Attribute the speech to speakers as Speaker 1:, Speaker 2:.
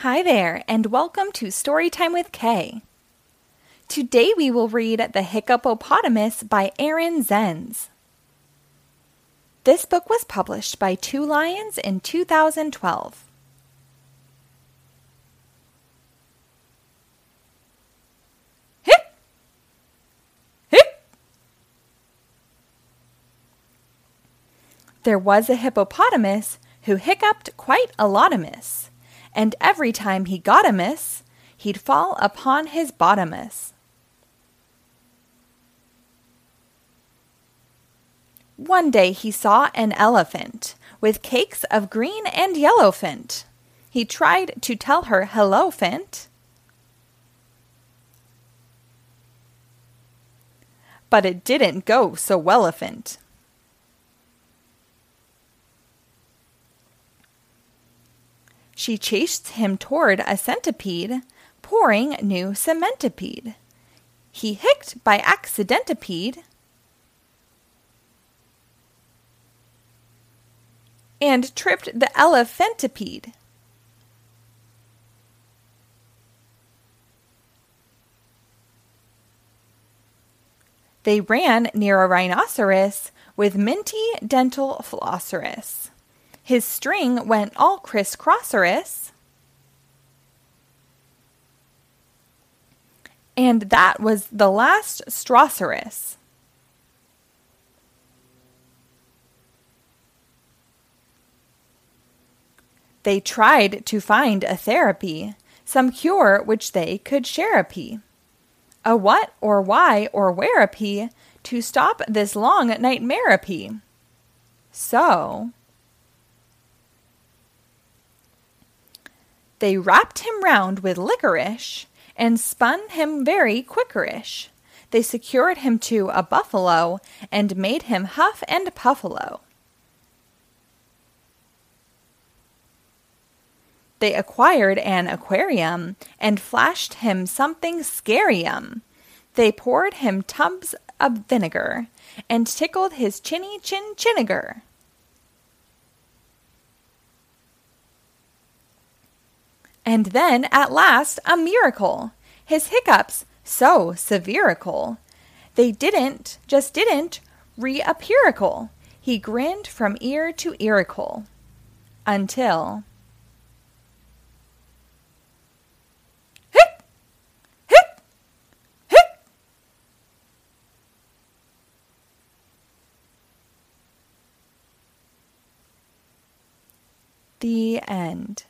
Speaker 1: Hi there, and welcome to Storytime with K. Today we will read The Hiccupotamus by Aaron Zenz. This book was published by Two Lions in 2012. Hip! Hip! There was a hippopotamus who hiccuped quite a lot and every time he got a miss, he'd fall upon his bottomus. One day he saw an elephant with cakes of green and yellow fint. He tried to tell her hello, Fint. But it didn't go so well, Fint. She chased him toward a centipede, pouring new cementipede. He hicked by accidentipede and tripped the elephantipede. They ran near a rhinoceros with minty dental flosserus. His string went all crisscrosserous. And that was the last strawcerus. They tried to find a therapy, some cure which they could share a pee. A what or why or where a pee to stop this long nightmare a pee. So they wrapped him round with licorice and spun him very quickerish. They secured him to a buffalo and made him huff and puffalo. They acquired an aquarium and flashed him something scarium. They poured him tubs of vinegar and tickled his chinny chin chiniger. And then, at last, a miracle. His hiccups, so severical. They didn't, just didn't, reappearical. He grinned from ear to earicle. Until. The end.